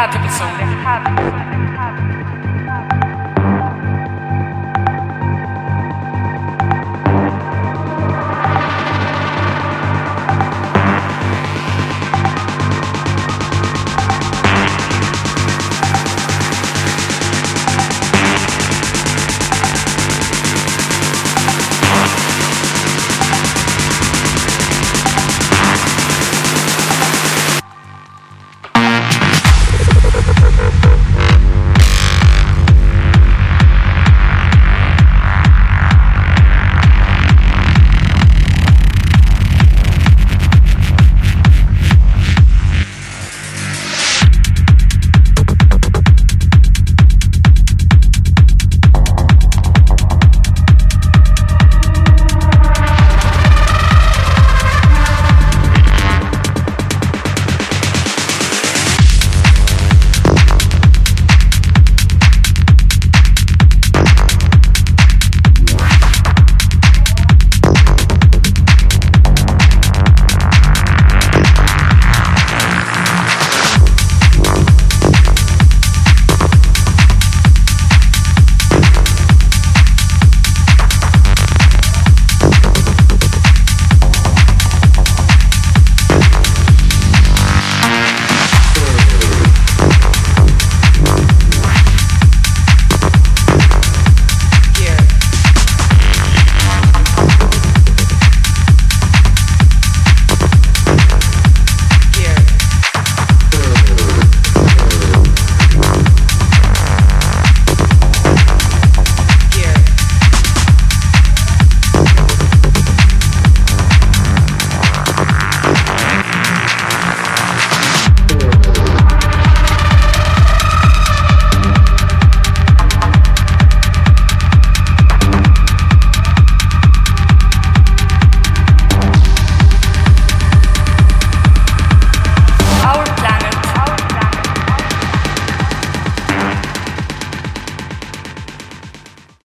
happened to me.